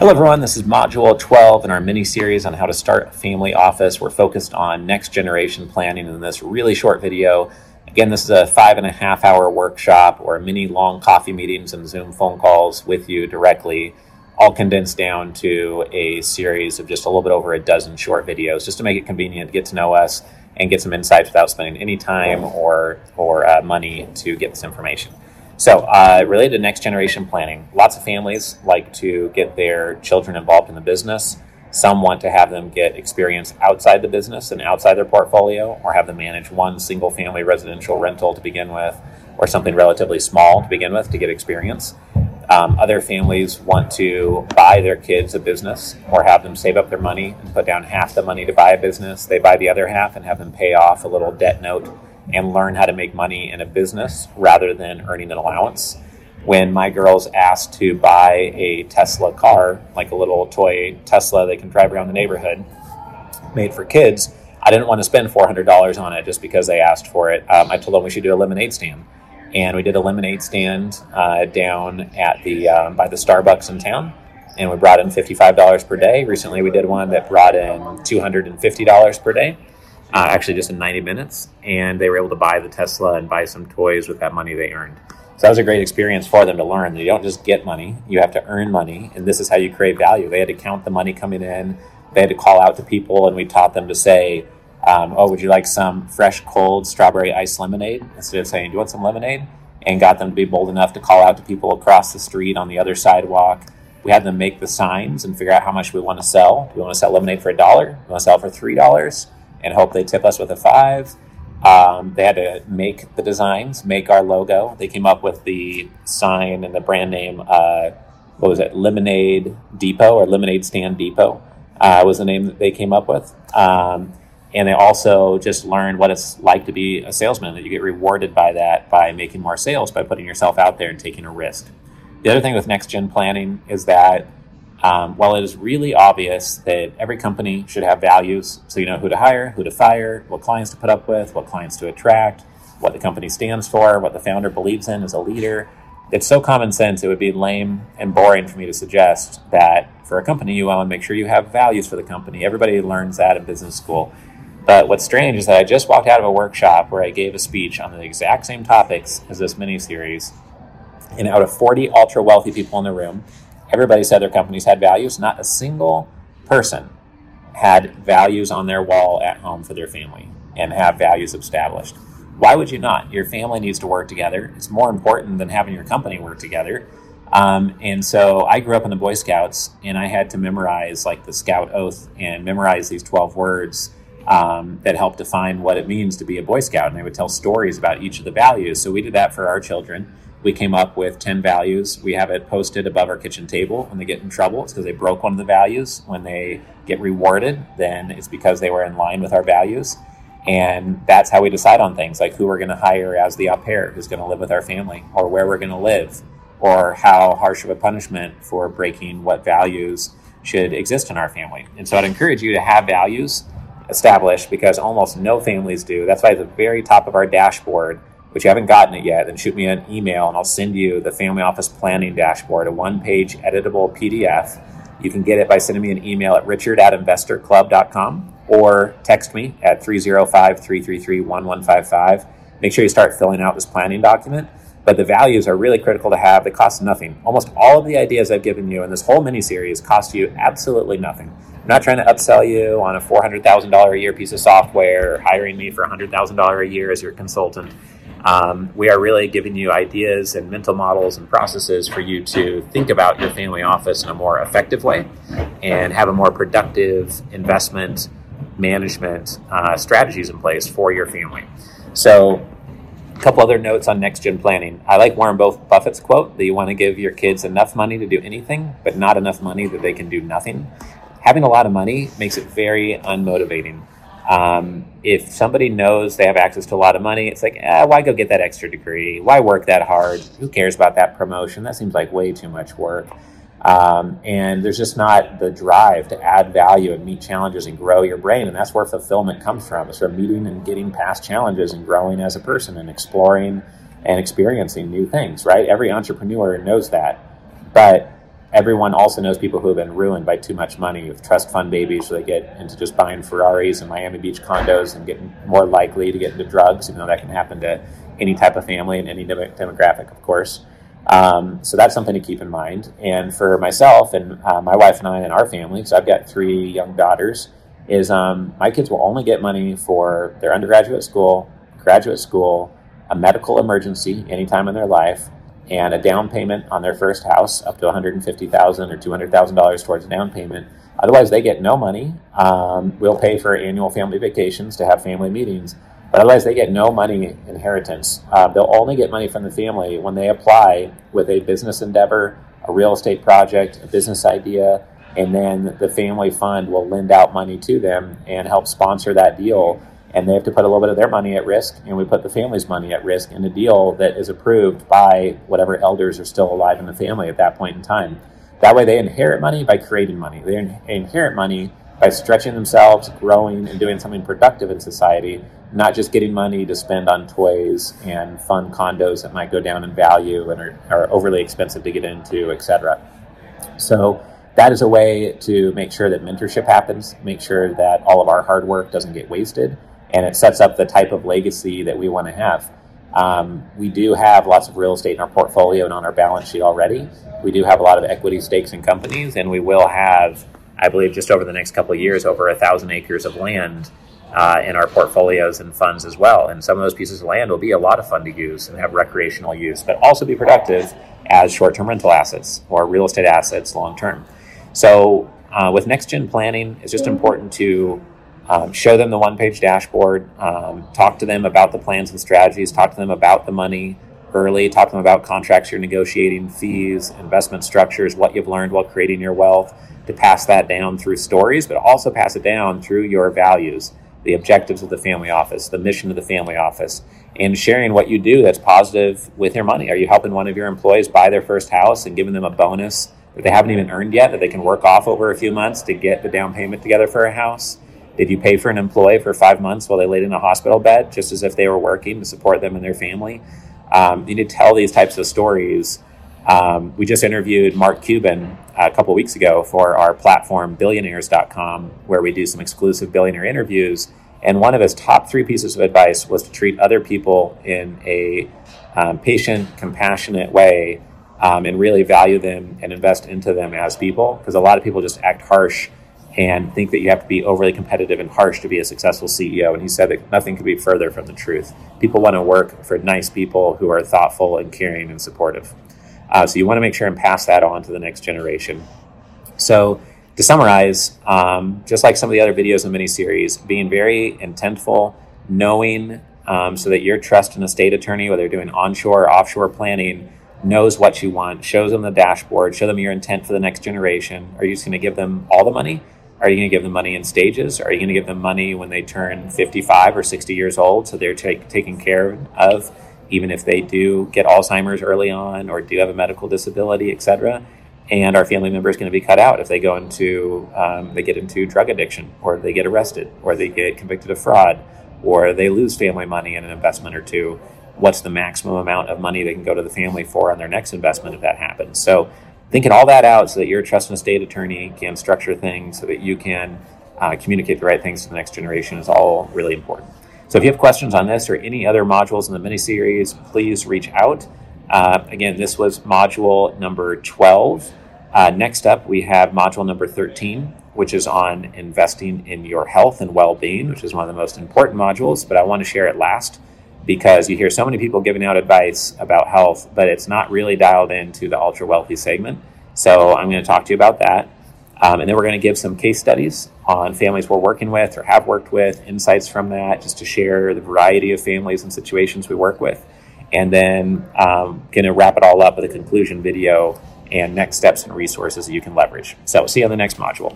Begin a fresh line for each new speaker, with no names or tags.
Hello, everyone. This is Module 12 in our mini series on how to start a family office. We're focused on next generation planning in this really short video. Again, this is a five and a half hour workshop or mini long coffee meetings and Zoom phone calls with you directly, all condensed down to a series of just a little bit over a dozen short videos just to make it convenient to get to know us and get some insights without spending any time or, or uh, money to get this information. So, uh, related to next generation planning, lots of families like to get their children involved in the business. Some want to have them get experience outside the business and outside their portfolio, or have them manage one single family residential rental to begin with, or something relatively small to begin with to get experience. Um, other families want to buy their kids a business or have them save up their money and put down half the money to buy a business. They buy the other half and have them pay off a little debt note and learn how to make money in a business rather than earning an allowance. When my girls asked to buy a Tesla car, like a little toy Tesla they can drive around the neighborhood, made for kids, I didn't want to spend $400 on it just because they asked for it. Um, I told them we should do a lemonade stand. And we did a lemonade stand uh, down at the um, by the Starbucks in town, and we brought in $55 per day. Recently, we did one that brought in $250 per day uh, actually just in 90 minutes, and they were able to buy the Tesla and buy some toys with that money they earned. So that was a great experience for them to learn you don't just get money, you have to earn money, and this is how you create value. They had to count the money coming in, they had to call out to people, and we taught them to say, um, Oh, would you like some fresh, cold strawberry ice lemonade? Instead of saying, Do you want some lemonade? And got them to be bold enough to call out to people across the street on the other sidewalk. We had them make the signs and figure out how much we want to sell. Do we want to sell lemonade for a dollar? Do we want to sell for three dollars? And hope they tip us with a five. Um, they had to make the designs, make our logo. They came up with the sign and the brand name. Uh, what was it? Lemonade Depot or Lemonade Stand Depot uh, was the name that they came up with. Um, and they also just learned what it's like to be a salesman. That you get rewarded by that by making more sales by putting yourself out there and taking a risk. The other thing with next gen planning is that um, while it is really obvious that every company should have values, so you know who to hire, who to fire, what clients to put up with, what clients to attract, what the company stands for, what the founder believes in as a leader, it's so common sense it would be lame and boring for me to suggest that for a company you own, make sure you have values for the company. Everybody learns that in business school. But what's strange is that I just walked out of a workshop where I gave a speech on the exact same topics as this mini series. And out of 40 ultra wealthy people in the room, Everybody said their companies had values. Not a single person had values on their wall at home for their family and have values established. Why would you not? Your family needs to work together. It's more important than having your company work together. Um, and so I grew up in the Boy Scouts and I had to memorize like the Scout Oath and memorize these 12 words um, that help define what it means to be a Boy Scout. And they would tell stories about each of the values. So we did that for our children we came up with 10 values. We have it posted above our kitchen table. When they get in trouble, it's because they broke one of the values. When they get rewarded, then it's because they were in line with our values. And that's how we decide on things like who we're going to hire as the au pair who's going to live with our family, or where we're going to live, or how harsh of a punishment for breaking what values should exist in our family. And so I'd encourage you to have values established because almost no families do. That's why at the very top of our dashboard, but you haven't gotten it yet, then shoot me an email and I'll send you the Family Office Planning Dashboard, a one page editable PDF. You can get it by sending me an email at richard at investorclub.com or text me at 305 333 1155. Make sure you start filling out this planning document. But the values are really critical to have. They cost nothing. Almost all of the ideas I've given you in this whole mini series cost you absolutely nothing. I'm not trying to upsell you on a $400,000 a year piece of software or hiring me for $100,000 a year as your consultant. Um, we are really giving you ideas and mental models and processes for you to think about your family office in a more effective way and have a more productive investment management uh, strategies in place for your family. So, a couple other notes on next gen planning. I like Warren Buffett's quote that you want to give your kids enough money to do anything, but not enough money that they can do nothing. Having a lot of money makes it very unmotivating. Um, if somebody knows they have access to a lot of money, it's like, eh, why go get that extra degree? Why work that hard? Who cares about that promotion? That seems like way too much work. Um, and there's just not the drive to add value and meet challenges and grow your brain. And that's where fulfillment comes from. It's from meeting and getting past challenges and growing as a person and exploring and experiencing new things, right? Every entrepreneur knows that. But everyone also knows people who have been ruined by too much money with trust fund babies, so they get into just buying Ferraris and Miami Beach condos and getting more likely to get into drugs, even though that can happen to any type of family and any demographic, of course. Um, so that's something to keep in mind. And for myself and uh, my wife and I and our family, so I've got three young daughters, is um, my kids will only get money for their undergraduate school, graduate school, a medical emergency anytime in their life, and a down payment on their first house up to 150,000 or $200,000 towards a down payment. Otherwise, they get no money. Um, we'll pay for annual family vacations to have family meetings, but otherwise, they get no money inheritance. Uh, they'll only get money from the family when they apply with a business endeavor, a real estate project, a business idea, and then the family fund will lend out money to them and help sponsor that deal and they have to put a little bit of their money at risk, and we put the family's money at risk in a deal that is approved by whatever elders are still alive in the family at that point in time. That way, they inherit money by creating money. They inherit money by stretching themselves, growing, and doing something productive in society, not just getting money to spend on toys and fun condos that might go down in value and are, are overly expensive to get into, etc. So, that is a way to make sure that mentorship happens, make sure that all of our hard work doesn't get wasted, and it sets up the type of legacy that we want to have. Um, we do have lots of real estate in our portfolio and on our balance sheet already. We do have a lot of equity stakes in companies, and we will have, I believe, just over the next couple of years, over a thousand acres of land uh, in our portfolios and funds as well. And some of those pieces of land will be a lot of fun to use and have recreational use, but also be productive as short-term rental assets or real estate assets long term. So, uh, with next gen planning, it's just important to um, show them the one page dashboard, um, talk to them about the plans and strategies, talk to them about the money early, talk to them about contracts you're negotiating, fees, investment structures, what you've learned while creating your wealth, to pass that down through stories, but also pass it down through your values, the objectives of the family office, the mission of the family office, and sharing what you do that's positive with your money. Are you helping one of your employees buy their first house and giving them a bonus that they haven't even earned yet that they can work off over a few months to get the down payment together for a house? Did you pay for an employee for five months while they laid in a hospital bed, just as if they were working to support them and their family? Um, you need to tell these types of stories. Um, we just interviewed Mark Cuban a couple weeks ago for our platform, billionaires.com, where we do some exclusive billionaire interviews. And one of his top three pieces of advice was to treat other people in a um, patient, compassionate way um, and really value them and invest into them as people. Because a lot of people just act harsh and think that you have to be overly competitive and harsh to be a successful CEO. And he said that nothing could be further from the truth. People want to work for nice people who are thoughtful and caring and supportive. Uh, so you want to make sure and pass that on to the next generation. So to summarize, um, just like some of the other videos in the mini series, being very intentful, knowing um, so that your trust in a estate attorney, whether doing onshore or offshore planning, knows what you want, shows them the dashboard, show them your intent for the next generation. Are you just going to give them all the money? Are you going to give them money in stages? Are you going to give them money when they turn 55 or 60 years old so they're take, taken care of, even if they do get Alzheimer's early on or do have a medical disability, et cetera? And our family member is going to be cut out if they go into um, they get into drug addiction or they get arrested or they get convicted of fraud or they lose family money in an investment or two. What's the maximum amount of money they can go to the family for on their next investment if that happens? So thinking all that out so that your trust and estate attorney can structure things so that you can uh, communicate the right things to the next generation is all really important. So if you have questions on this or any other modules in the mini series, please reach out. Uh, again, this was module number 12. Uh, next up, we have module number 13, which is on investing in your health and well being, which is one of the most important modules, but I want to share it last because you hear so many people giving out advice about health, but it's not really dialed into the ultra wealthy segment. So I'm going to talk to you about that. Um, and then we're going to give some case studies on families we're working with or have worked with, insights from that, just to share the variety of families and situations we work with. And then um, going to wrap it all up with a conclusion video and next steps and resources that you can leverage. So see you on the next module.